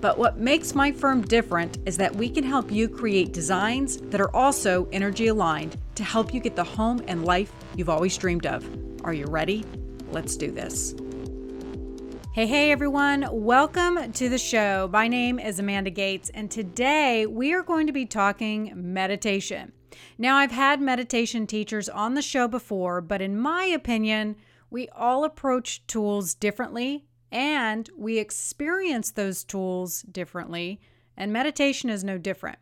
But what makes my firm different is that we can help you create designs that are also energy aligned to help you get the home and life you've always dreamed of. Are you ready? Let's do this. Hey, hey, everyone. Welcome to the show. My name is Amanda Gates, and today we are going to be talking meditation. Now, I've had meditation teachers on the show before, but in my opinion, we all approach tools differently and we experience those tools differently, and meditation is no different.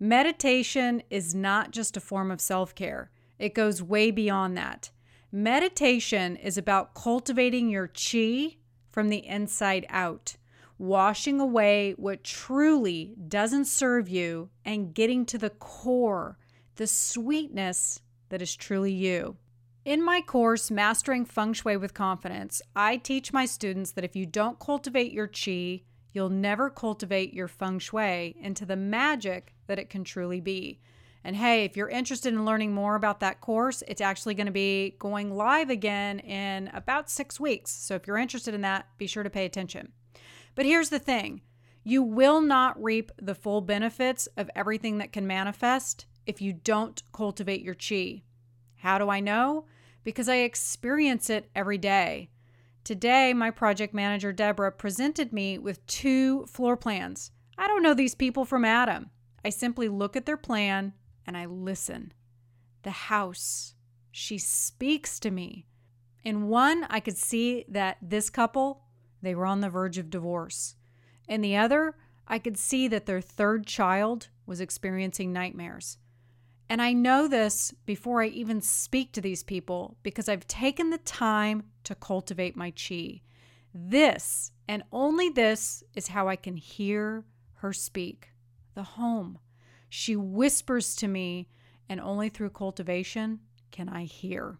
Meditation is not just a form of self care, it goes way beyond that. Meditation is about cultivating your chi from the inside out, washing away what truly doesn't serve you, and getting to the core, the sweetness that is truly you. In my course, Mastering Feng Shui with Confidence, I teach my students that if you don't cultivate your qi, you'll never cultivate your feng shui into the magic that it can truly be. And hey, if you're interested in learning more about that course, it's actually going to be going live again in about six weeks. So if you're interested in that, be sure to pay attention. But here's the thing you will not reap the full benefits of everything that can manifest if you don't cultivate your chi. How do I know? Because I experience it every day. Today, my project manager, Deborah, presented me with two floor plans. I don't know these people from Adam. I simply look at their plan and I listen. The house, she speaks to me. In one, I could see that this couple, they were on the verge of divorce. In the other, I could see that their third child was experiencing nightmares. And I know this before I even speak to these people because I've taken the time to cultivate my chi. This and only this is how I can hear her speak. The home. She whispers to me, and only through cultivation can I hear.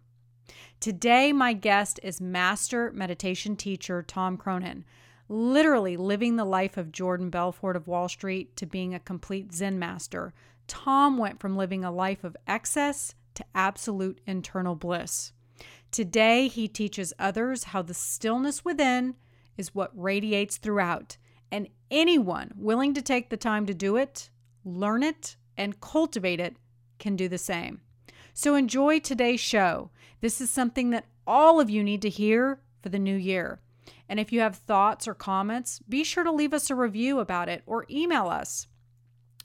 Today, my guest is master meditation teacher Tom Cronin, literally living the life of Jordan Belfort of Wall Street to being a complete Zen master Tom went from living a life of excess to absolute internal bliss. Today, he teaches others how the stillness within is what radiates throughout, and anyone willing to take the time to do it, learn it, and cultivate it can do the same. So enjoy today's show. This is something that all of you need to hear for the new year. And if you have thoughts or comments, be sure to leave us a review about it or email us.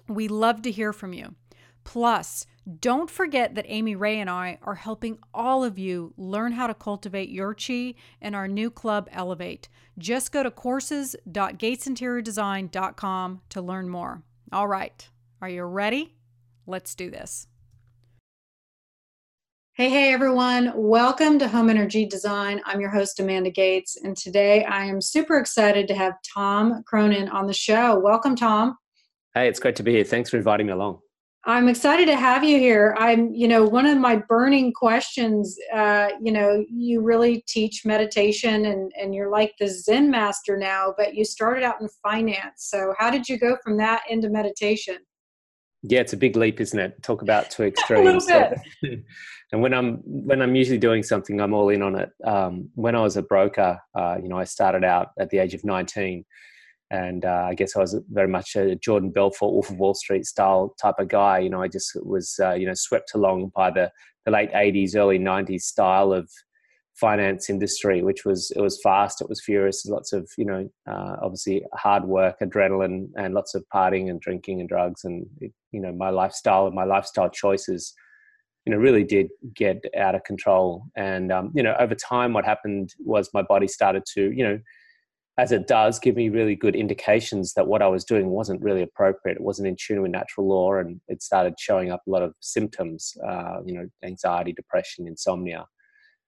We love to hear from you. Plus, don't forget that Amy Ray and I are helping all of you learn how to cultivate your chi in our new club Elevate. Just go to courses.gatesinteriordesign.com to learn more. All right, are you ready? Let's do this. Hey, hey, everyone. Welcome to Home Energy Design. I'm your host, Amanda Gates, and today I am super excited to have Tom Cronin on the show. Welcome, Tom. Hey, it's great to be here. Thanks for inviting me along. I'm excited to have you here. I'm, you know, one of my burning questions, uh, you know, you really teach meditation and, and you're like the Zen master now, but you started out in finance. So how did you go from that into meditation? Yeah, it's a big leap, isn't it? Talk about two extremes. a and when I'm when I'm usually doing something, I'm all in on it. Um, when I was a broker, uh, you know, I started out at the age of 19 and uh, I guess I was very much a Jordan Belfort, Wolf of Wall Street style type of guy. You know, I just was uh, you know swept along by the the late '80s, early '90s style of finance industry, which was it was fast, it was furious, lots of you know uh, obviously hard work, adrenaline, and lots of partying and drinking and drugs, and it, you know my lifestyle and my lifestyle choices. You know, really did get out of control, and um, you know, over time, what happened was my body started to, you know, as it does give me really good indications that what I was doing wasn't really appropriate. It wasn't in tune with natural law, and it started showing up a lot of symptoms, uh, you know, anxiety, depression, insomnia.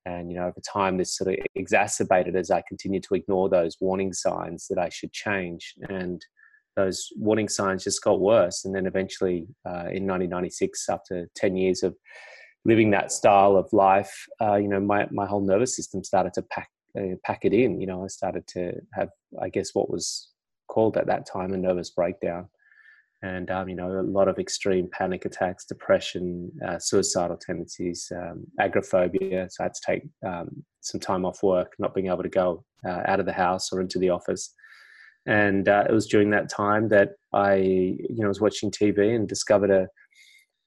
And you know, over time, this sort of exacerbated as I continued to ignore those warning signs that I should change. And those warning signs just got worse. And then eventually, uh, in 1996, after 10 years of living that style of life, uh, you know, my, my whole nervous system started to pack uh, pack it in. You know, I started to have, I guess, what was called at that time a nervous breakdown. And, um, you know, a lot of extreme panic attacks, depression, uh, suicidal tendencies, um, agoraphobia. So I had to take um, some time off work, not being able to go uh, out of the house or into the office. And uh, it was during that time that I, you know, was watching TV and discovered a,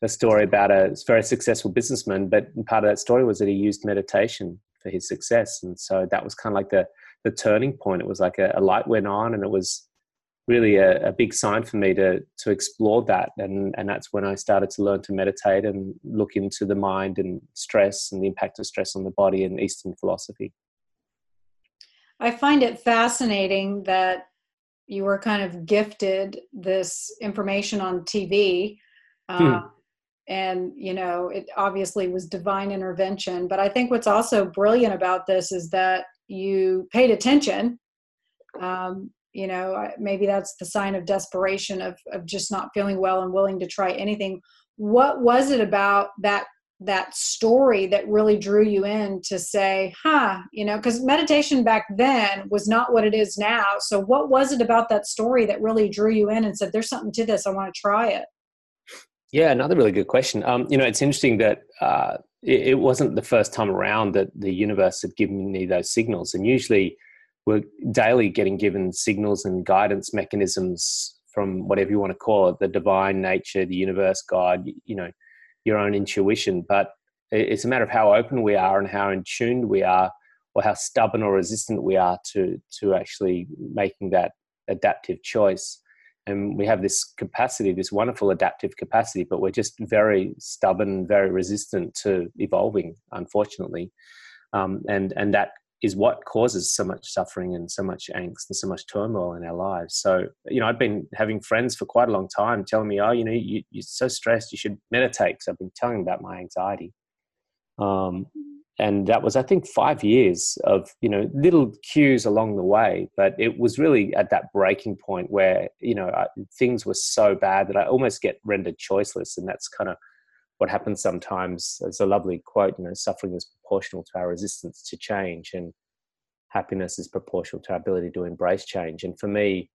a story about a very successful businessman. But part of that story was that he used meditation for his success. And so that was kind of like the, the turning point. It was like a, a light went on and it was really a, a, big sign for me to, to explore that. And, and that's when I started to learn to meditate and look into the mind and stress and the impact of stress on the body and Eastern philosophy. I find it fascinating that you were kind of gifted this information on TV. Uh, hmm. And, you know, it obviously was divine intervention. But I think what's also brilliant about this is that you paid attention. Um, you know, maybe that's the sign of desperation of, of just not feeling well and willing to try anything. What was it about that that story that really drew you in to say, huh, you know, because meditation back then was not what it is now. So, what was it about that story that really drew you in and said, there's something to this, I want to try it? Yeah, another really good question. Um, you know, it's interesting that uh, it, it, wasn't the first time around that the universe had given me those signals. And usually we're daily getting given signals and guidance mechanisms from whatever you want to call it the divine nature, the universe, God, you know your own intuition. But it's a matter of how open we are and how in we are, or how stubborn or resistant we are to to actually making that adaptive choice. And we have this capacity, this wonderful adaptive capacity, but we're just very stubborn, very resistant to evolving, unfortunately. Um, and and that is what causes so much suffering and so much angst and so much turmoil in our lives. So, you know, I've been having friends for quite a long time telling me, oh, you know, you, are so stressed, you should meditate. Because I've been telling them about my anxiety. Um, and that was, I think, five years of, you know, little cues along the way. But it was really at that breaking point where, you know, I, things were so bad that I almost get rendered choiceless. And that's kind of what happens sometimes. There's a lovely quote, you know, suffering is proportional to our resistance to change, and happiness is proportional to our ability to embrace change. And for me,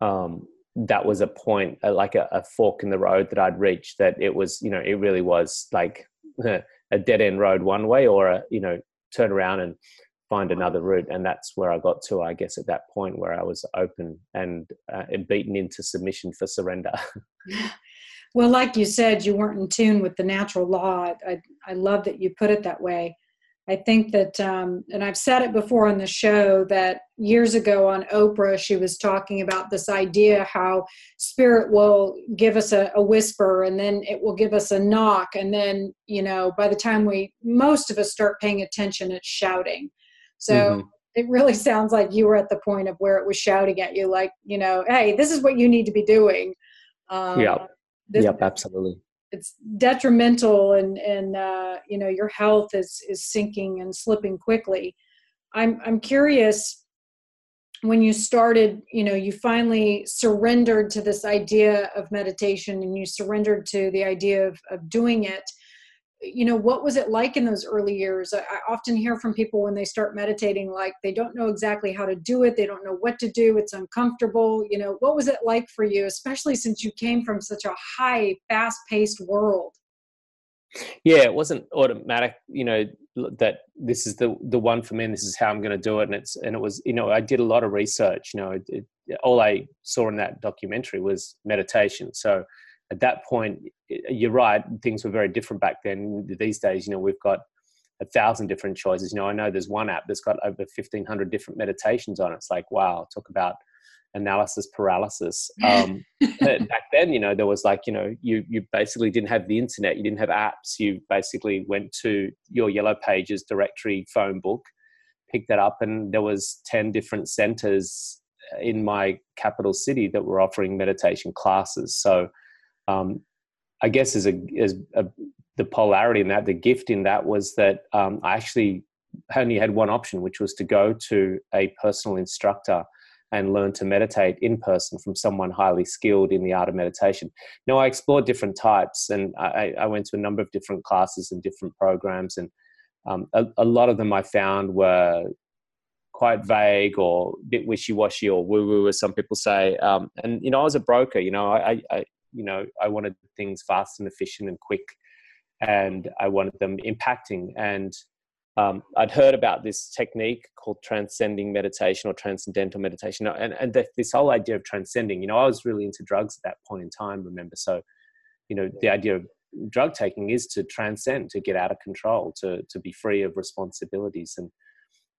um, that was a point, uh, like a, a, fork in the road that I'd reached. That it was, you know, it really was like a dead end road one way, or a, you know, turn around and find another route. And that's where I got to, I guess, at that point where I was open and, uh, and beaten into submission for surrender. Well, like you said, you weren't in tune with the natural law. I, I love that you put it that way. I think that, um, and I've said it before on the show, that years ago on Oprah, she was talking about this idea how spirit will give us a, a, whisper and then it will give us a knock. And then, you know, by the time we, most of us start paying attention, it's shouting. So mm-hmm. it really sounds like you were at the point of where it was shouting at you, like, you know, hey, this is what you need to be doing. Um, yeah this, yep, absolutely. It's detrimental, and and uh, you know your health is is sinking and slipping quickly. I'm I'm curious when you started. You know, you finally surrendered to this idea of meditation, and you surrendered to the idea of of doing it you know what was it like in those early years? I, often hear from people when they start meditating like they don't know exactly how to do it they don't know what to do it's uncomfortable you know what was it like for you especially since you came from such a high fast paced world? Yeah it wasn't automatic you know that this is the the one for me and this is how i'm going to do it and it's and it was you know i did a lot of research you know it, it, all i saw in that documentary was meditation so at that point, you're right, things were very different back then. These days, you know, we've got a thousand different choices. You know, I know there's one app that's got over 1,500 different meditations on it. It's like, wow, talk about analysis paralysis. Um, back then, you know, there was like, you know, you you basically didn't have the internet, you didn't have apps. You basically went to your Yellow Pages directory phone book, picked that up, and there was 10 different centers in my capital city that were offering meditation classes. So um, I guess as a as a, the polarity in that, the gift in that was that um, I actually only had one option, which was to go to a personal instructor and learn to meditate in person from someone highly skilled in the art of meditation. Now, I explored different types and I, I went to a number of different classes and different programs, and um, a, a, lot of them I found were quite vague or a bit wishy-washy or woo-woo, as some people say. Um, and you know, I was a broker. You know, I, I, you know, I wanted things fast and efficient and quick, and I wanted them impacting. And um, I'd heard about this technique called transcending meditation or transcendental meditation, and and this whole idea of transcending. You know, I was really into drugs at that point in time. Remember, so you know, the idea of drug taking is to transcend, to get out of control, to to be free of responsibilities, and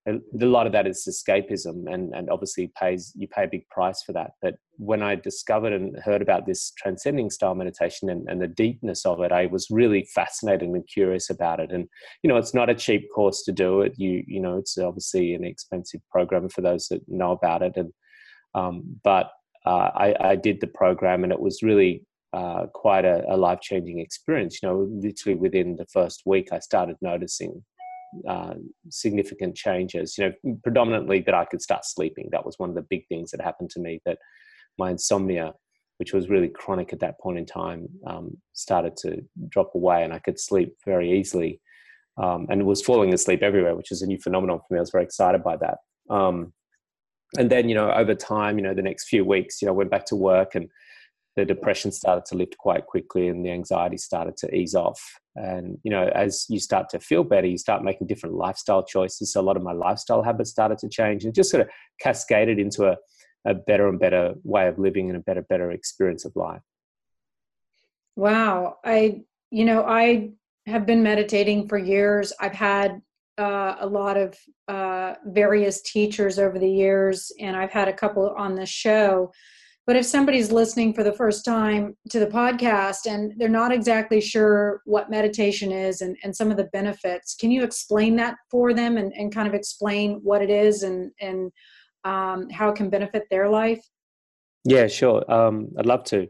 a lot of that is escapism and, and obviously pays you pay a big price for that. But when i discovered and heard about this transcending style meditation and, and the deepness of it i was really fascinated and curious about it. And you know it's not a cheap course to do it. You you know it's obviously an expensive program for those that know about it. And um, but uh, I, I did the program and it was really uh, quite a, a life changing experience. You know, literally within the first week, I started noticing uh, significant changes. You know, predominantly that I could start sleeping. That was one of the big things that happened to me. That my insomnia, which was really chronic at that point in time, um, started to drop away, and I could sleep very easily. Um, and was falling asleep everywhere, which is a new phenomenon for me. I was very excited by that. Um, and then, you know, over time, you know, the next few weeks, you know, I went back to work and the depression started to lift quite quickly and the anxiety started to ease off. And you know as you start to feel better you start making different lifestyle choices. So a lot of my lifestyle habits started to change and just sort of cascaded into a, a better and better way of living and a better better experience of life. Wow. I you know i have been meditating for years. I've had uh, a lot of uh, various teachers over the years and i've had a couple on the show but if somebody's listening for the first time to the podcast and they're not exactly sure what meditation is and, and some of the benefits, can you explain that for them and, and kind of explain what it is and, and um, how it can benefit their life? Yeah, sure. Um, I'd love to.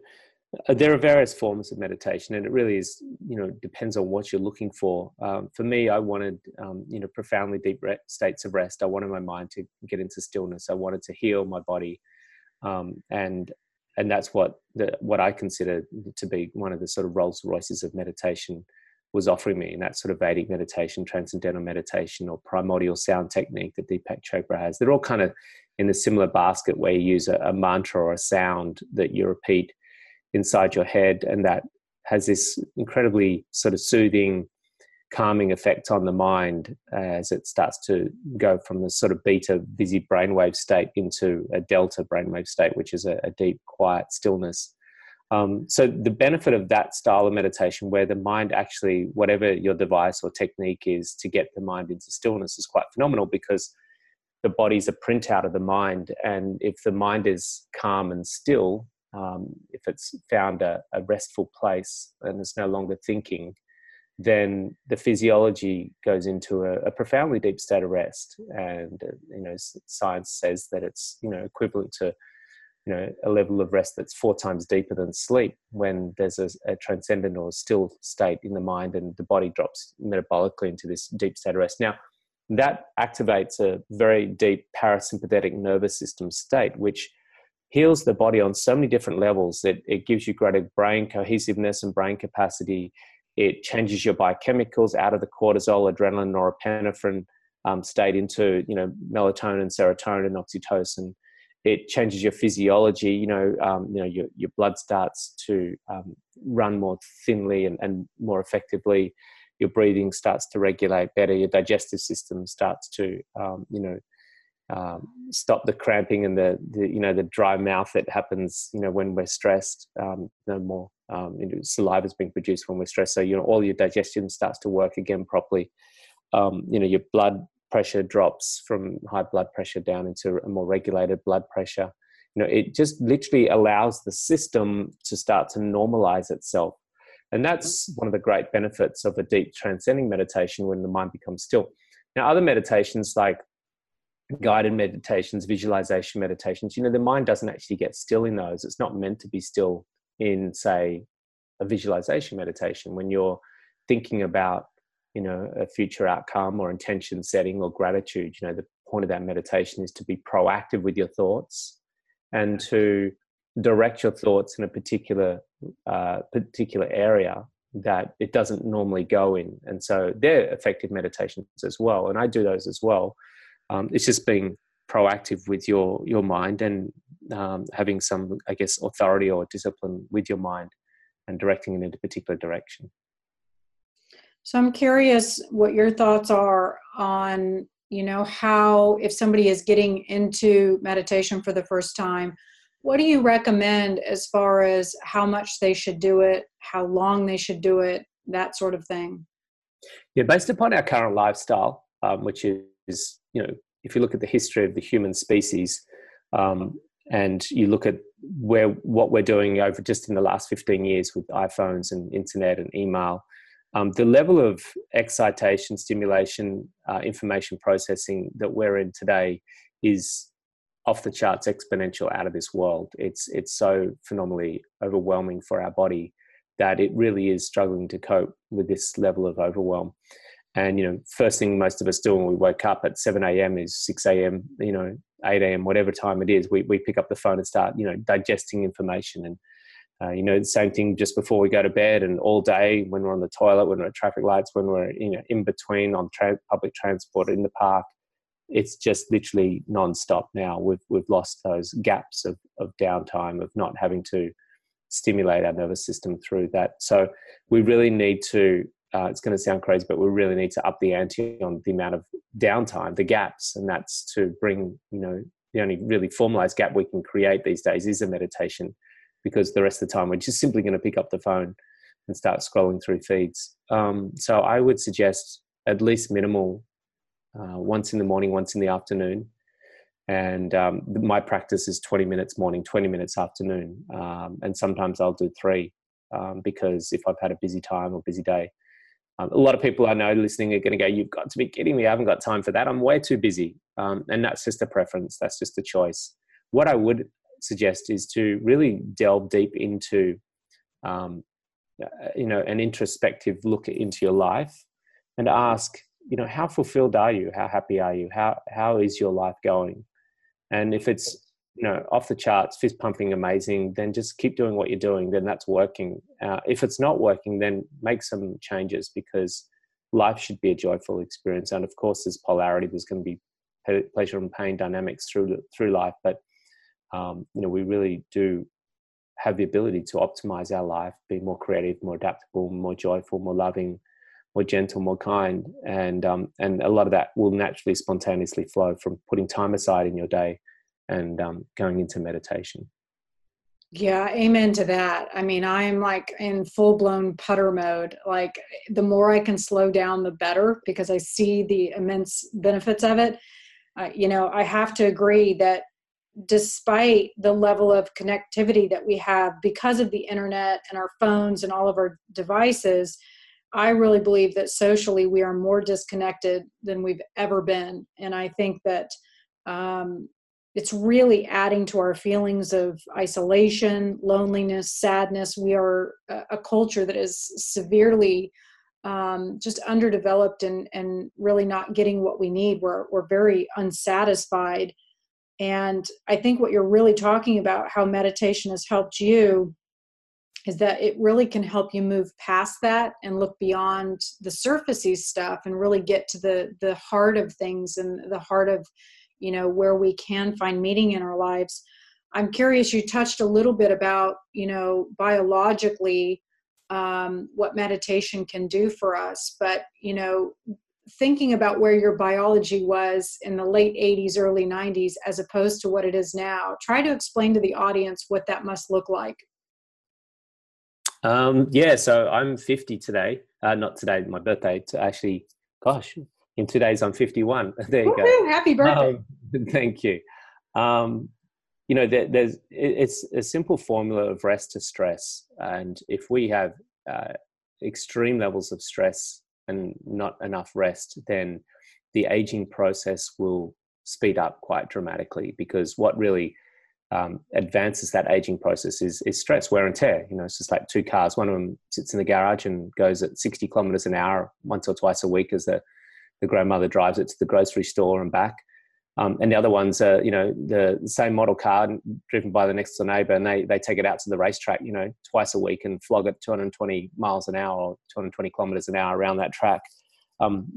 Uh, there are various forms of meditation, and it really is, you know, depends on what you're looking for. Um, for me, I wanted, um, you know, profoundly deep re- states of rest. I wanted my mind to get into stillness. I wanted to heal my body um, and and that's what the, what I consider to be one of the sort of Rolls Royces of meditation was offering me, and that sort of Vedic meditation, transcendental meditation, or primordial sound technique that Deepak Chopra has. They're all kind of in a similar basket where you use a, a mantra or a sound that you repeat inside your head, and that has this incredibly sort of soothing calming effect on the mind as it starts to go from the sort of beta busy brainwave state into a delta brainwave state, which is a, a deep, quiet stillness. Um, so the benefit of that style of meditation, where the mind actually, whatever your device or technique is to get the mind into stillness, is quite phenomenal because the body's a printout of the mind, and if the mind is calm and still, um, if it's found a, a restful place and it's no longer thinking, then the physiology goes into a, a, profoundly deep state of rest. And uh, you know science says that it's you know equivalent to you know a level of rest that's four times deeper than sleep when there's a, a transcendent or still state in the mind and the body drops metabolically into this deep state of rest. Now that activates a very deep parasympathetic nervous system state which heals the body on so many different levels that it gives you greater brain cohesiveness and brain capacity it changes your biochemicals out of the cortisol, adrenaline, norepinephrine um, state into you know melatonin, serotonin, and oxytocin. It changes your physiology. You know, um, you know your your blood starts to um, run more thinly and, and more effectively. Your breathing starts to regulate better. Your digestive system starts to um, you know um, stop the cramping and the, the, you know the dry mouth that happens you know when we're stressed um, no more um, you know, saliva is being produced when we're stressed. So you know all your digestion starts to work again properly. Um, you know your blood pressure drops from high blood pressure down into a more regulated blood pressure. You know it just literally allows the system to start to normalize itself. And that's one of the great benefits of a deep transcending meditation when the mind becomes still. Now other meditations like guided meditations, visualization meditations, you know, the mind doesn't actually get still in those. It's not meant to be still in, say, a visualization meditation when you're thinking about, you know, a future outcome or intention setting or gratitude. You know, the point of that meditation is to be proactive with your thoughts and to direct your thoughts in a particular uh, particular area that it doesn't normally go in and so they're effective meditations as well and i do those as well um, it's just being proactive with your your mind and um, having some i guess authority or discipline with your mind and directing it in a particular direction. So i'm curious what your thoughts are on you know how if somebody is getting into meditation for the first time what do you recommend as far as how much they should do it how long they should do it that sort of thing? Yeah based upon our current lifestyle um, which is you know if you look at the history of the human species um, and you look at where what we're doing over just in the last 15 years with iPhones and internet and email, um, the level of excitation, stimulation, uh, information processing that we're in today is off the charts, exponential, out of this world. It's it's so phenomenally overwhelming for our body that it really is struggling to cope with this level of overwhelm. And you know, first thing most of us do when we wake up at 7 a.m. is 6 a.m. You know, 8 a.m. whatever time it is, we we pick up the phone and start you know digesting information and. Uh, you know, the same thing just before we go to bed and all day when we're on the toilet, when we're at traffic lights, when we're you know in between on tra- public transport in the park. It's just literally non-stop now. We've we've lost those gaps of of downtime of not having to stimulate our nervous system through that. So we really need to uh, it's going to sound crazy, but we really need to up the ante on the amount of downtime, the gaps, and that's to bring, you know, the only really formalized gap we can create these days is a meditation, because the rest of the time we're just simply going to pick up the phone and start scrolling through feeds. Um, so I would suggest at least minimal, uh, once in the morning, once in the afternoon, and um, my practice is 20 minutes morning, 20 minutes afternoon, um, and sometimes I'll do three um, because if I've had a busy time or busy day. Um, a lot of people I know listening are going to go, You've got to be kidding me. I haven't got time for that. I'm way too busy. Um, and that's just a preference, that's just a choice. What I would suggest is to really delve deep into, um, uh, you know, an introspective look into your life and ask, you know, how fulfilled are you? How happy are you? How, how is your life going? And if it's you know off the charts fist pumping amazing then just keep doing what you're doing then that's working. Uh, if it's not working then make some changes because life should be a joyful experience. And of course there's polarity there's going to be pleasure and pain dynamics through through life. But um, you know we really do have the ability to optimize our life be more creative more adaptable more joyful more loving more gentle more kind. And um, and a lot of that will naturally spontaneously flow from putting time aside in your day and um, going into meditation. Yeah, amen to that. I mean, I'm like in full blown putter mode. Like, the more I can slow down, the better because I see the immense benefits of it. Uh, you know, I have to agree that despite the level of connectivity that we have because of the internet and our phones and all of our devices, I really believe that socially we are more disconnected than we've ever been. And I think that um, it's really adding to our feelings of isolation, loneliness, sadness. We are a, culture that is severely um, just underdeveloped and, and really not getting what we need. We're, we're very unsatisfied. And I think what you're really talking about, how meditation has helped you, is that it really can help you move past that and look beyond the surfacey stuff and really get to the the heart of things and the heart of you know where we can find meaning in our lives. I'm curious you touched a little bit about you know biologically um, what meditation can do for us but you know thinking about where your biology was in the late 80s early 90s as opposed to what it is now try to explain to the audience what that must look like. Um, yeah so i'm 50 today uh, not today my birthday to actually gosh in two days i'm 51 there you Woo-hoo, go happy birthday. um, thank you. Um, you know there, there's it's a simple formula of rest to stress. And if we have uh, extreme levels of stress and not enough rest then the aging process will speed up quite dramatically because what really um, advances that aging process is, is stress, wear and tear. You know, it's just like two cars. One of them sits in the garage and goes at 60 kilometers an hour once or twice a week as the the grandmother drives it to the grocery store and back. Um, and the other ones are, you know, the same model car driven by the next door neighbor, and they they take it out to the racetrack, you know, twice a week and flog it 220 miles an hour or 220 kilometers an hour around that track. Um,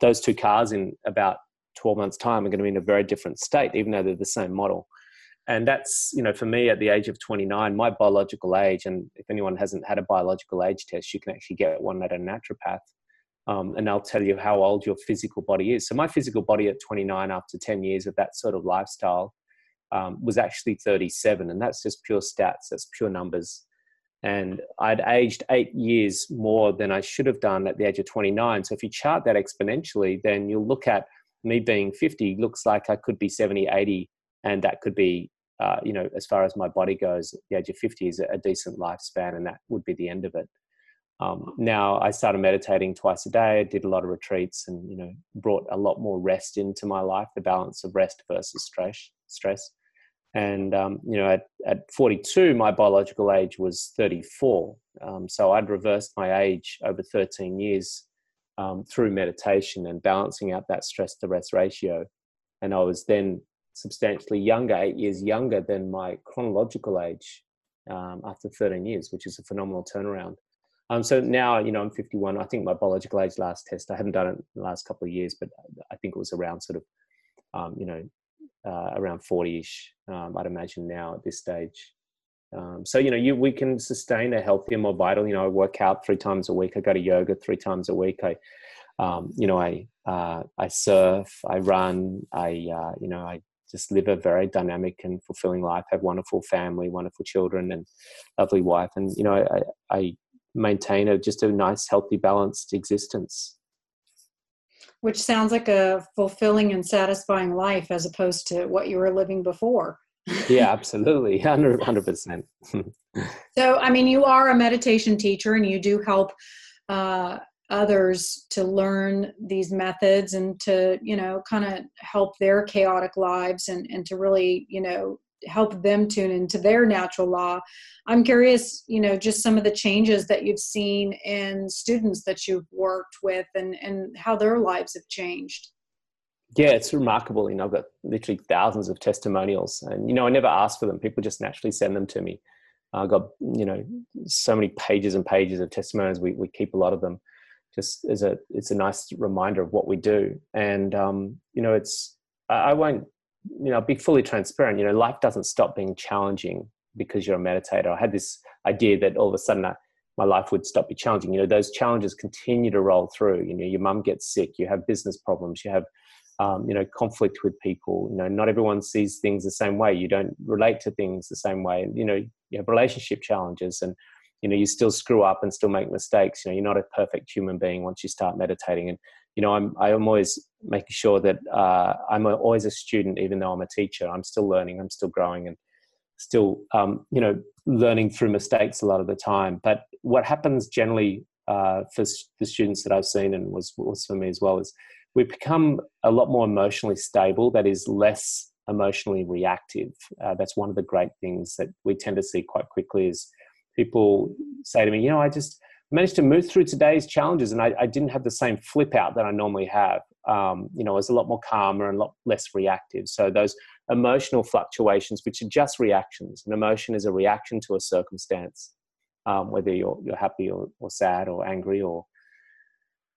those two cars in about 12 months' time are going to be in a very different state, even though they're the same model. And that's, you know, for me at the age of 29, my biological age, and if anyone hasn't had a biological age test, you can actually get one at a naturopath um, and they'll tell you how old your physical body is. So my physical body at 29, after 10 years of that sort of lifestyle, um, was actually 37, and that's just pure stats. That's pure numbers. And I'd aged eight years more than I should have done at the age of 29. So if you chart that exponentially, then you'll look at me being 50 looks like I could be 70, 80, and that could be, uh, you know, as far as my body goes, the age of 50 is a decent lifespan, and that would be the end of it. Um, now I started meditating twice a day. I did a lot of retreats, and you know, brought a lot more rest into my life. The balance of rest versus stress. Stress, and um, you know, at at 42, my biological age was 34. Um, so I'd reversed my age over 13 years um, through meditation and balancing out that stress to rest ratio. And I was then substantially younger, eight years younger than my chronological age um, after 13 years, which is a phenomenal turnaround. Um, so now, you know, I'm 51. I think my biological age last test, I haven't done it in the last couple of years, but I think it was around sort of, um, you know, uh, around 40-ish, um, I'd imagine now at this stage. Um, so, you know, you, we can sustain a healthier, more vital, you know, I work out three times a week. I go to yoga three times a week. I, um, you know, I, uh, I surf, I run, I, uh, you know, I just live a very dynamic and fulfilling life, have wonderful family, wonderful children and lovely wife. And, you know, I, I maintain a just a nice healthy balanced existence. Which sounds like a fulfilling and satisfying life as opposed to what you were living before. Yeah absolutely. 100 100% so i mean you are a meditation teacher and you do help uh, others to learn these methods and to you know kind of help their chaotic lives and and to really you know help them tune into their natural law. I'm curious, you know, just some of the changes that you've seen in students that you've worked with and, and how their lives have changed. Yeah, it's remarkable. You know, I've got literally thousands of testimonials and, you know, I never ask for them. People just naturally send them to me. I've got, you know, so many pages and pages of testimonials. We, we keep a lot of them just as a, it's a nice reminder of what we do. And, um, you know, it's, I won't you know, be fully transparent. You know, life doesn't stop being challenging because you're a meditator. I had this idea that all of a sudden I, my life would stop be challenging. You know, those challenges continue to roll through. You know, your mum gets sick, you have business problems, you have, um, you know, conflict with people. You know, not everyone sees things the same way. You don't relate to things the same way. You know, you have relationship challenges and, you know, you still screw up and still make mistakes. You know, you're not a perfect human being once you start meditating. And you know, I'm I'm always making sure that uh, I'm always a student, even though I'm a teacher. I'm still learning. I'm still growing, and still, um, you know, learning through mistakes a lot of the time. But what happens generally uh, for the students that I've seen, and was was for me as well, is we become a lot more emotionally stable. That is less emotionally reactive. Uh, that's one of the great things that we tend to see quite quickly. Is people say to me, you know, I just managed to move through today's challenges and I, I, didn't have the same flip out that I normally have. Um, you know, I was a lot more calmer and a lot less reactive. So those emotional fluctuations, which are just reactions, an emotion is a reaction to a circumstance, um, whether you're, you're happy or, or, sad or angry or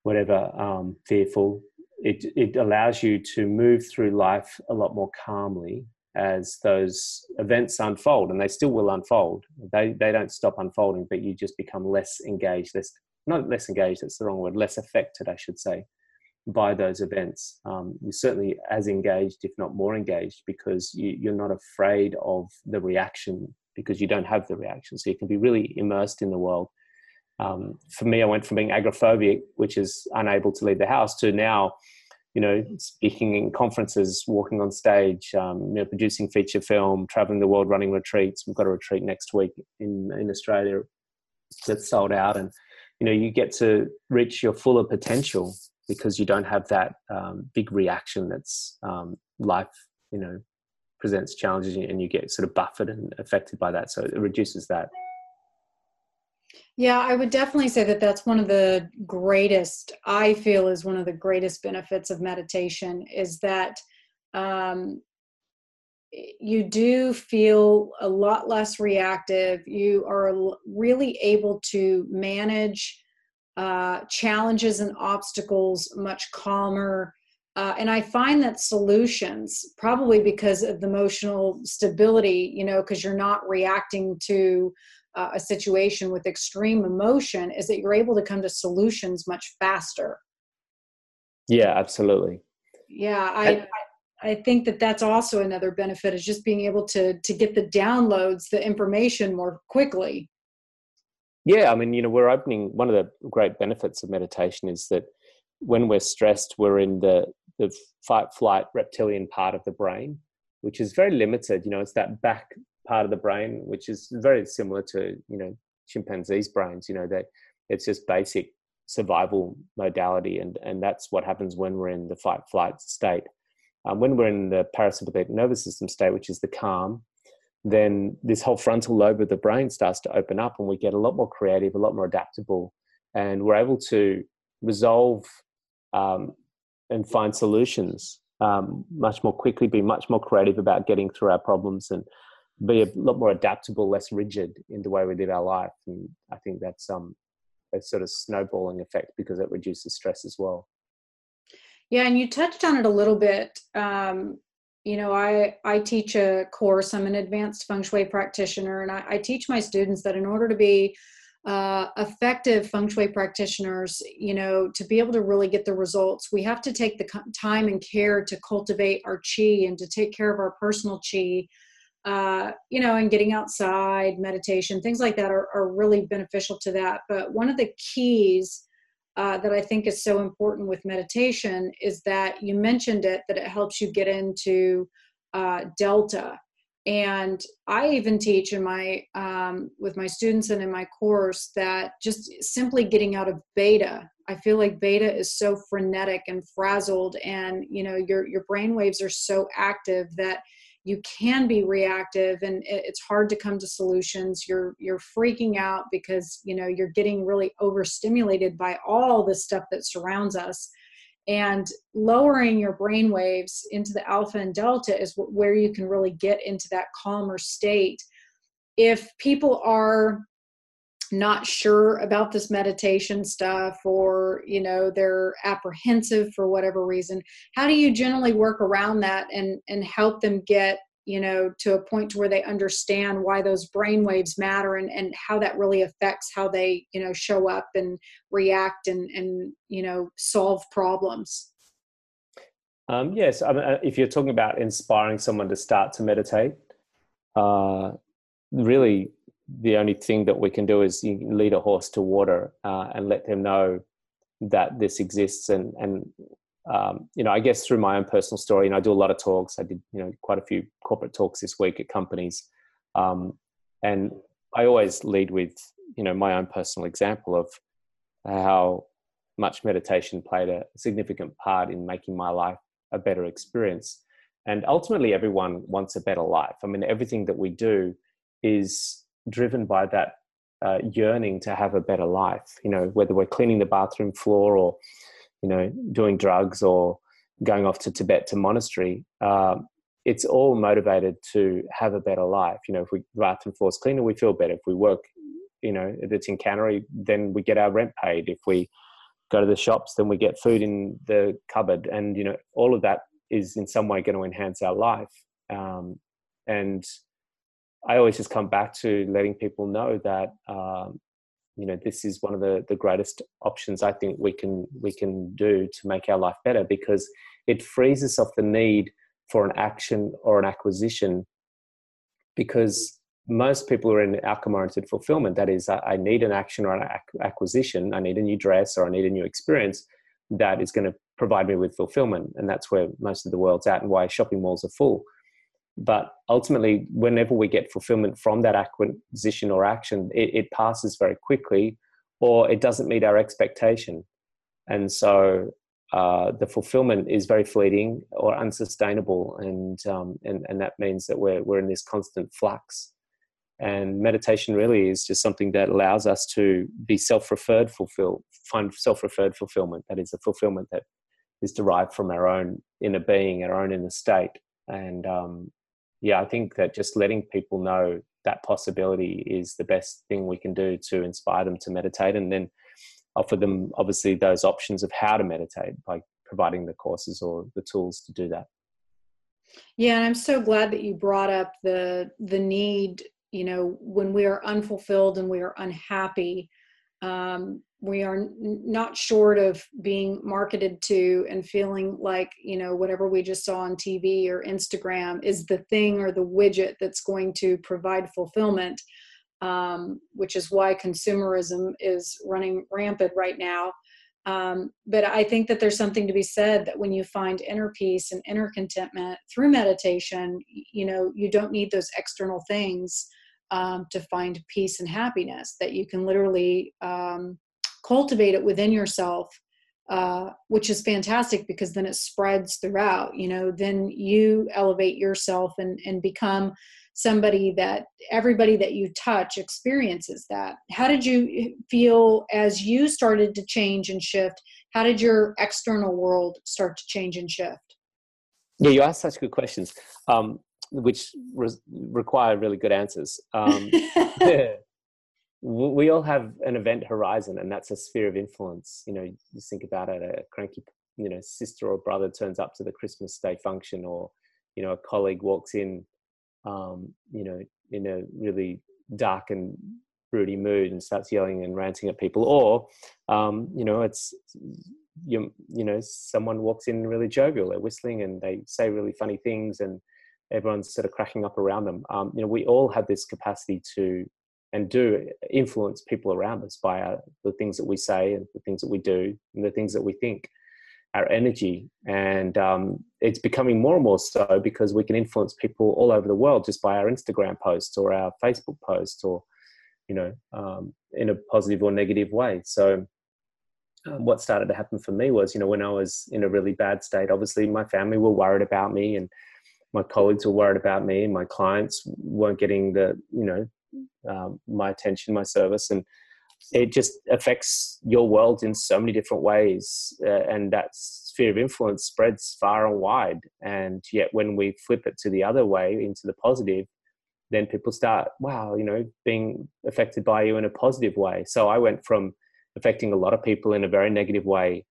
whatever, um, fearful. It, it allows you to move through life a lot more calmly as those events unfold and they still will unfold. They they don't stop unfolding but you just become less engaged less not less engaged that's the wrong word less affected i should say by those events. Um, you're certainly as engaged if not more engaged because you, you're not afraid of the reaction because you don't have the reaction. So you can be really immersed in the world. Um, for me i went from being agoraphobic which is unable to leave the house to now you know, speaking in conferences, walking on stage, um, you know, producing feature film, traveling the world, running retreats. We've got a retreat next week in in Australia that's sold out, and you know, you get to reach your fuller potential because you don't have that um, big reaction that's um, life, you know, presents challenges, and you get sort of buffered and affected by that. So it reduces that. Yeah, I would definitely say that that's one of the greatest, I feel is one of the greatest benefits of meditation is that um, you do feel a lot less reactive. You are really able to manage uh, challenges and obstacles much calmer. Uh, and I find that solutions, probably because of the emotional stability, you know, because you're not reacting to uh, a situation with extreme emotion, is that you're able to come to solutions much faster. Yeah, absolutely. Yeah, I, I think that that's also another benefit is just being able to to get the downloads, the information more quickly. Yeah, I mean, you know, we're opening one of the great benefits of meditation is that when we're stressed, we're in the the fight flight reptilian part of the brain, which is very limited. You know, it's that back part of the brain, which is very similar to you know chimpanzees' brains. You know, that it's just basic survival modality, and and that's what happens when we're in the fight flight state. Um, when we're in the parasympathetic nervous system state, which is the calm, then this whole frontal lobe of the brain starts to open up and we get a lot more creative, a lot more adaptable, and we're able to resolve um, and find solutions um, much more quickly, be much more creative about getting through our problems, and be a lot more adaptable, less rigid in the way we live our life. And I think that's um, a sort of snowballing effect because it reduces stress as well. Yeah, and you touched on it a little bit. Um, you know, I I teach a course. I'm an advanced feng shui practitioner, and I, I teach my students that in order to be uh, effective feng shui practitioners, you know, to be able to really get the results, we have to take the time and care to cultivate our chi and to take care of our personal chi. Uh, you know, and getting outside, meditation, things like that are, are really beneficial to that. But one of the keys uh, that I think is so important with meditation is that you mentioned it, that it helps you get into uh, delta. And I even teach in my um, with my students and in my course that just simply getting out of beta. I feel like beta is so frenetic and frazzled, and you know your your brain waves are so active that you can be reactive and it's hard to come to solutions. You're you're freaking out because you know you're getting really overstimulated by all the stuff that surrounds us. And lowering your brain waves into the alpha and delta is where you can really get into that calmer state. If people are not sure about this meditation stuff or you know they're apprehensive for whatever reason. How do you generally work around that and and help them get you know to a point to where they understand why those brain waves matter and and how that really affects how they you know show up and react and and you know solve problems? Um, yes I mean, uh, if you're talking about inspiring someone to start to meditate uh, really the only thing that we can do is lead a horse to water uh, and let them know that this exists. And and um, you know i guess through my own personal story and i do a lot of talks. I did you know quite a few corporate talks this week at companies. Um, and i always lead with you know my own personal example of how much meditation played a significant part in making my life a better experience. And ultimately everyone wants a better life. I mean everything that we do is driven by that uh, yearning to have a better life. You know, whether we're cleaning the bathroom floor or, you know, doing drugs or going off to Tibet to monastery, um, it's all motivated to have a better life. You know, if we bathroom floor is cleaner, we feel better. If we work, you know, if it's in cannery, then we get our rent paid. If we go to the shops, then we get food in the cupboard, and you know, all of that is in some way going to enhance our life. Um, and I always just come back to letting people know that um, you know this is one of the the greatest options I think we can we can do to make our life better because it frees us off the need for an action or an acquisition because most people are in outcome oriented fulfillment. That is I, need an action or an acquisition. I need a new dress or i need a new experience that is going to provide me with fulfillment and that's where most of the world's at and why shopping malls are full but ultimately whenever we get fulfillment from that acquisition or action it, it, passes very quickly or it doesn't meet our expectation. And so uh, the fulfillment is very fleeting or unsustainable and, um, and and that means that we're, we're in this constant flux. And meditation really is just something that allows us to be self-referred fulfill find self-referred fulfillment. That is a fulfillment that is derived from our own inner being, our own inner state. And um, yeah, I think that just letting people know that possibility is the best thing we can do to inspire them to meditate and then offer them obviously those options of how to meditate by providing the courses or the tools to do that. Yeah, and I'm so glad that you brought up the the need, you know, when we are unfulfilled and we are unhappy, um, we are n- not short of being marketed to and feeling like you know whatever we just saw on tv or instagram is the thing or the widget that's going to provide fulfillment um, which is why consumerism is running rampant right now. Um, but i think that there's something to be said that when you find inner peace and inner contentment through meditation you know you don't need those external things um, to find peace and happiness that you can literally um, cultivate it within yourself uh, which is fantastic because then it spreads throughout you know then you elevate yourself and and become somebody that everybody that you touch experiences that how did you feel as you started to change and shift how did your external world start to change and shift yeah you asked such good questions um, which re- require really good answers. Um, we all have an event horizon, and that's a sphere of influence. You know, you think about it: a cranky, you know, sister or brother turns up to the Christmas Day function, or you know, a colleague walks in, um, you know, in a really dark and broody mood and starts yelling and ranting at people, or um, you know, it's you, you know, someone walks in really jovial, they're whistling and they say really funny things and everyone's sort of cracking up around them. Um, you know, we all have this capacity to and do influence people around us by our, the things that we say and the things that we do and the things that we think, our energy. And um, it's becoming more and more so because we can influence people all over the world just by our Instagram posts or our Facebook posts or, you know, um, in a positive or negative way. So, um, what started to happen for me was, you know, when I was in a really bad state, obviously my family were worried about me and my colleagues were worried about me and my clients weren't getting the you know um, my attention my service and it just affects your world in so many different ways uh, and that sphere of influence spreads far and wide and yet when we flip it to the other way into the positive then people start wow you know being affected by you in a positive way. So i went from affecting a lot of people in a very negative way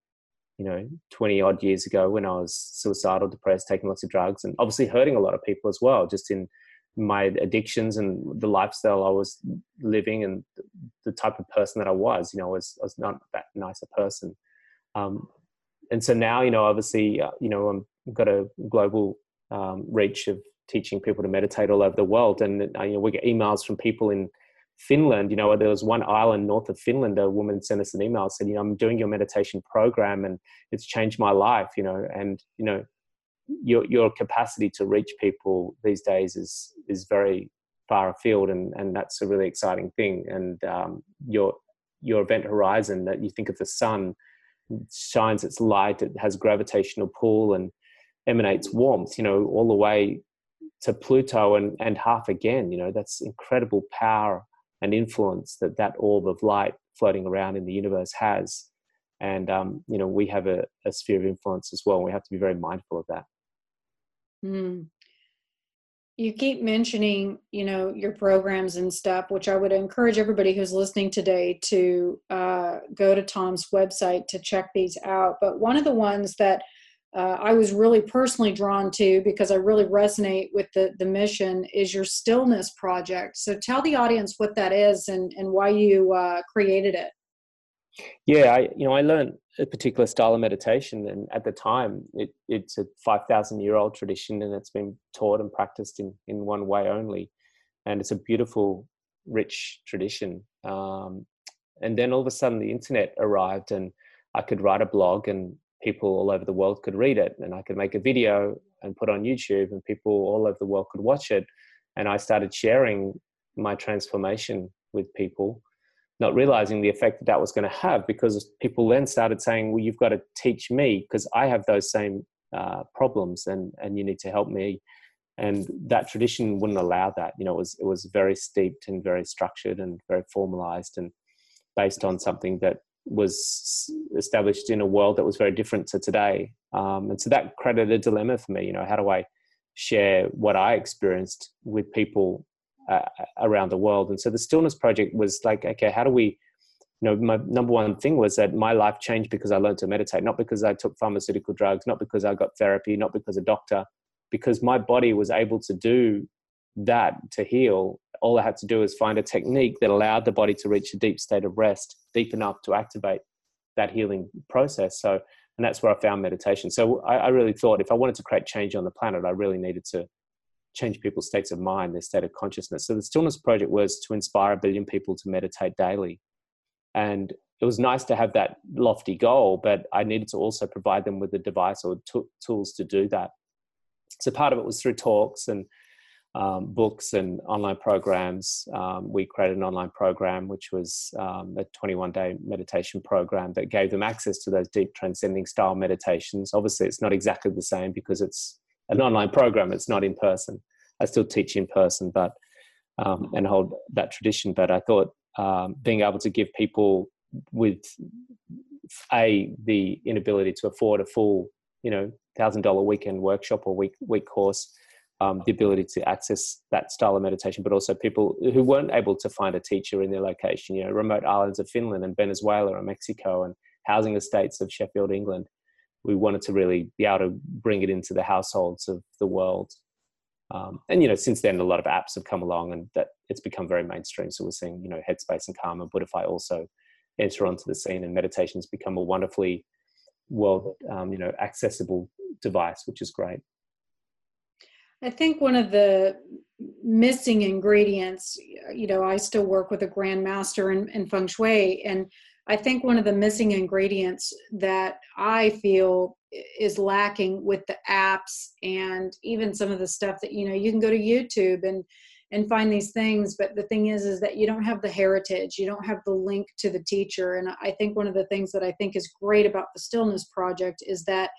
you know 20 odd years ago when i was suicidal depressed taking lots of drugs and obviously hurting a lot of people as well just in my addictions and the lifestyle i was living and the type of person that i was you know i was, I was not that nice a person. Um, and so now you know obviously uh, you know i've got a global um, reach of teaching people to meditate all over the world. And uh, you know we get emails from people in Finland, you know, there was one island north of Finland, a woman sent us an email said, you know, I'm doing your meditation program and it's changed my life, you know, and, you know, your, your capacity to reach people these days is, is very far afield and, and that's a really exciting thing. And um, your, your event horizon that you think of the sun shines its light, it has gravitational pull and emanates warmth, you know, all the way to Pluto and, and half again, you know, that's incredible power and influence that that orb of light floating around in the universe has. And, um, you know, we have a, a, sphere of influence as well. And we have to be very mindful of that. Mm. You keep mentioning, you know, your programs and stuff, which I would encourage everybody who's listening today to uh, go to Tom's website to check these out. But one of the ones that uh, I was really personally drawn to because I really resonate with the, the mission is your stillness project. So tell the audience what that is and, and why you uh, created it. Yeah, I you know I learned a particular style of meditation, and at the time it, it's a five thousand year old tradition, and it's been taught and practiced in in one way only, and it's a beautiful, rich tradition. Um, and then all of a sudden, the internet arrived, and I could write a blog and people all over the world could read it and I could make a video and put on YouTube and people all over the world could watch it. And I started sharing my transformation with people, not realizing the effect that that was going to have because people then started saying, well, you've got to teach me because I have those same uh, problems and, and you need to help me. And that tradition wouldn't allow that. You know, it was, it was very steeped and very structured and very formalized and based on something that was established in a world that was very different to today Um, and so that created a dilemma for me. You know, how do I share what I experienced with people uh, around the world? And so the Stillness Project was like, okay, how do we? You know, my number one thing was that my life changed because I learned to meditate, not because I took pharmaceutical drugs, not because I got therapy, not because a doctor, because my body was able to do that to heal. All I had to do was find a technique that allowed the body to reach a deep state of rest, deep enough to activate that healing process. So and that's where I found meditation. So I, I, really thought if I wanted to create change on the planet, I really needed to change people's states of mind, their state of consciousness. So the Stillness Project was to inspire a billion people to meditate daily, and it was nice to have that lofty goal, but I needed to also provide them with a device or t- tools to do that. So part of it was through talks and um, books and online programs. Um, we created an online program, which was um, a 21 day meditation program that gave them access to those deep transcending style meditations. Obviously, it's not exactly the same because it's an online program, it's not in person. I still teach in person, but um, and hold that tradition. But I thought um, being able to give people with a the inability to afford a full, you know, thousand dollar weekend workshop or week week course um, the ability to access that style of meditation, but also people who weren't able to find a teacher in their location, you know, remote islands of Finland and Venezuela and Mexico and housing estates of Sheffield, England. We wanted to really be able to bring it into the households of the world. Um, and you know, since then, a lot of apps have come along, and that it's become very mainstream. So we're seeing, you know, Headspace and Calm and Buddhify also enter onto the scene, and meditation's become a wonderfully well, um, you know, accessible device, which is great. I think one of the missing ingredients, you know, I still work with a grandmaster in, in feng shui, and I think one of the missing ingredients that I feel is lacking with the apps and even some of the stuff that you know you can go to YouTube and and find these things but the thing is is that you don't have the heritage you don't have the link to the teacher. And i think one of the things that i think is great about the stillness project is that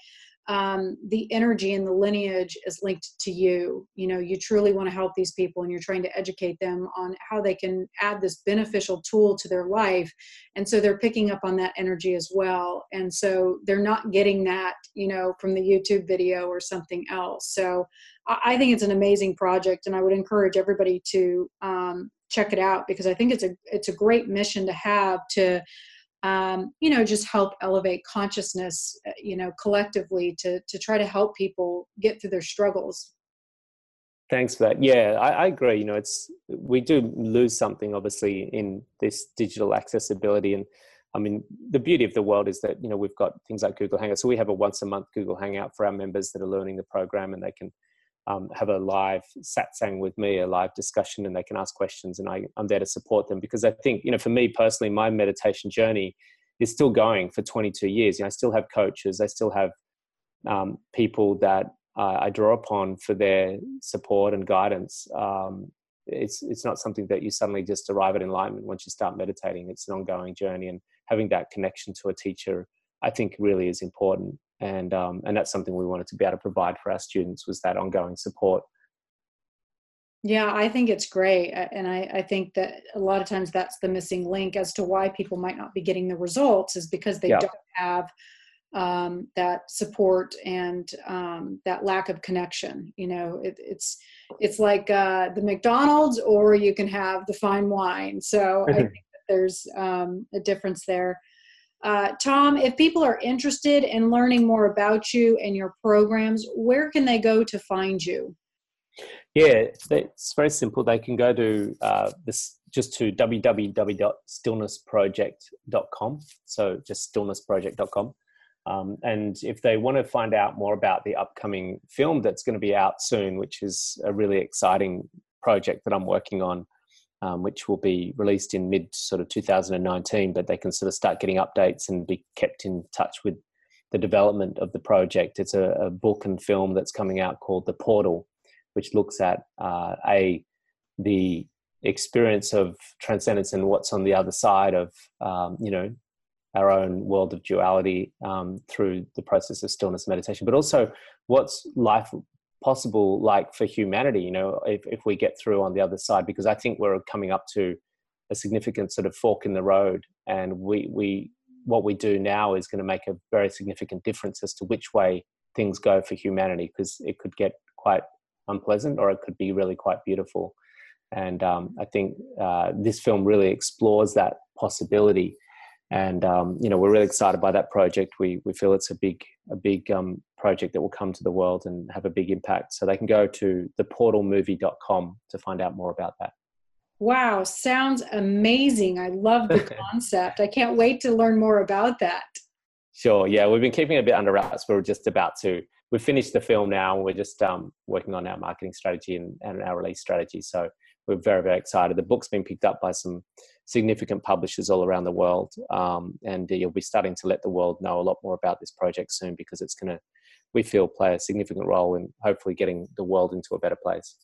um, the energy and the lineage is linked to you. You know, you truly want to help these people and you're trying to educate them on how they can add this beneficial tool to their life. And so they're picking up on that energy as well. And so they're not getting that, you know, from the YouTube video or something else. So I think it's an amazing project and I would encourage everybody to um, check it out because I think it's a it's a great mission to have to um, you know just help elevate consciousness uh, you know collectively to to try to help people get through their struggles. Thanks for that. Yeah I, I, agree you know it's we do lose something obviously in this digital accessibility and i mean the beauty of the world is that you know we've got things like google hangout so we have a once a month google hangout for our members that are learning the program and they can um, have a live satsang with me, a live discussion, and they can ask questions, and I, I'm there to support them because I think, you know, for me personally, my meditation journey is still going for 22 years. You know, I still have coaches, I still have um, people that I draw upon for their support and guidance. Um, it's it's not something that you suddenly just arrive at enlightenment once you start meditating. It's an ongoing journey, and having that connection to a teacher, I think, really is important and um, and that's something we wanted to be able to provide for our students was that ongoing support. Yeah i think it's great and I, I think that a lot of times that's the missing link as to why people might not be getting the results is because they yeah. don't have um, that support and um, that lack of connection you know? It, it's it's like uh, the mcdonald's or you can have the fine wine. So i think there's um, a difference there uh, Tom, if people are interested in learning more about you and your programs, where can they go to find you? Yeah, it's very simple. They can go to uh, this just to www.stillnessproject.com. So just stillnessproject.com. Um, and if they want to find out more about the upcoming film that's going to be out soon, which is a really exciting project that I'm working on, um, which will be released in mid sort of 2019. But they can sort of start getting updates and be kept in touch with the development of the project. It's a, a book and film that's coming out called The Portal, which looks at uh, a the experience of transcendence and what's on the other side of um, you know our own world of duality um, through the process of stillness meditation, but also what's life possible like for humanity you know if, if we get through on the other side because i think we're coming up to a significant sort of fork in the road and we we what we do now is going to make a very significant difference as to which way things go for humanity because it could get quite unpleasant or it could be really quite beautiful. And um, I think uh, this film really explores that possibility. And um, you know we're really excited by that project. We we feel it's a big a big um, project that will come to the world and have a big impact. So they can go to theportalmovie.com to find out more about that. Wow, sounds amazing. I love the concept. I can't wait to learn more about that. Sure. Yeah, we've been keeping it a bit under wraps. We're just about to. We've finished the film now. We're just um, working on our marketing strategy and, and our release strategy. So we're very, very excited. The book's been picked up by some significant publishers all around the world, um, and you'll be starting to let the world know a lot more about this project soon because it's going to, we feel, play a significant role in hopefully getting the world into a better place.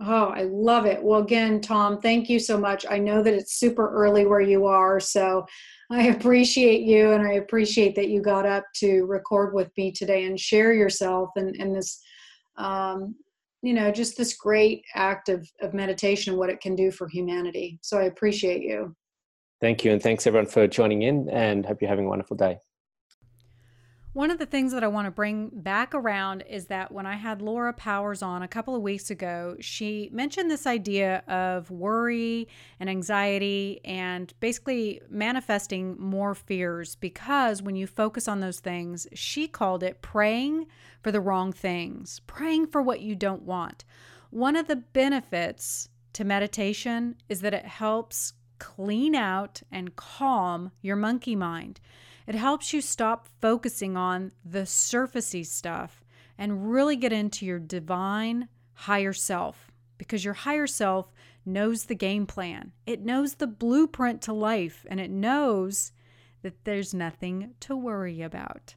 Oh, I love it. Well, again, Tom, thank you so much. I know that it's super early where you are, so I appreciate you and I appreciate that you got up to record with me today and share yourself and, and this, um, you know, just this great act of, of meditation and what it can do for humanity. So I appreciate you. Thank you. And thanks everyone for joining in and hope you're having a wonderful day. One of the things that I want to bring back around is that when I had Laura Powers on a couple of weeks ago, she mentioned this idea of worry and anxiety and basically manifesting more fears because when you focus on those things, she called it praying for the wrong things, praying for what you don't want. One of the benefits to meditation is that it helps clean out and calm your monkey mind. It helps you stop focusing on the surfacey stuff and really get into your divine higher self because your higher self knows the game plan. It knows the blueprint to life and it knows that there's nothing to worry about.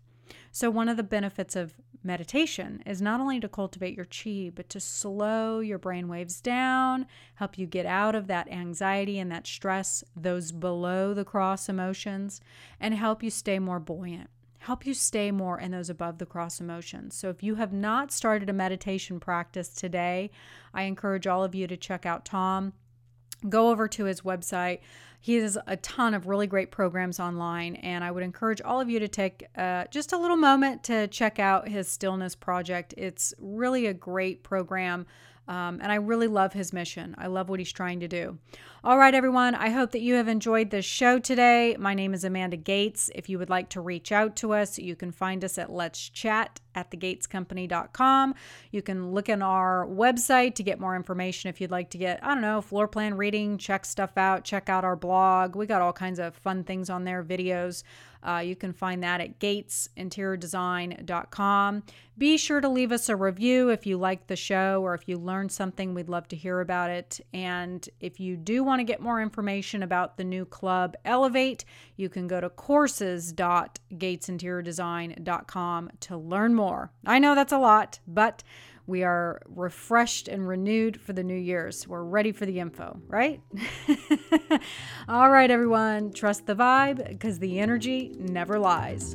So, one of the benefits of meditation is not only to cultivate your chi, but to slow your brain waves down, help you get out of that anxiety and that stress, those below the cross emotions, and help you stay more buoyant. Help you stay more in those above the cross emotions. So, if you have not started a meditation practice today, I encourage all of you to check out Tom. Go over to his website he has a ton of really great programs online, and I would encourage all of you to take uh, just a little moment to check out his Stillness Project. It's really a great program um, and I really love his mission. I love what he's trying to do. All right, everyone. I hope that you have enjoyed this show today. My name is Amanda Gates. If you would like to reach out to us, you can find us at Let's Chat at thegatescompany.com. You can look in our website to get more information if you'd like to get, I don't know, floor plan reading, check stuff out, check out our blog. We got all kinds of fun things on there, videos. Uh, you can find that at gatesinteriordesign.com. Be sure to leave us a review if you like the show or if you learned something. We'd love to hear about it. And if you do want to get more information about the new club, Elevate, you can go to courses.gatesinteriordesign.com to learn more. I know that's a lot, but we are refreshed and renewed for the new year's. We're ready for the info, right? All right, everyone, trust the vibe because the energy never lies.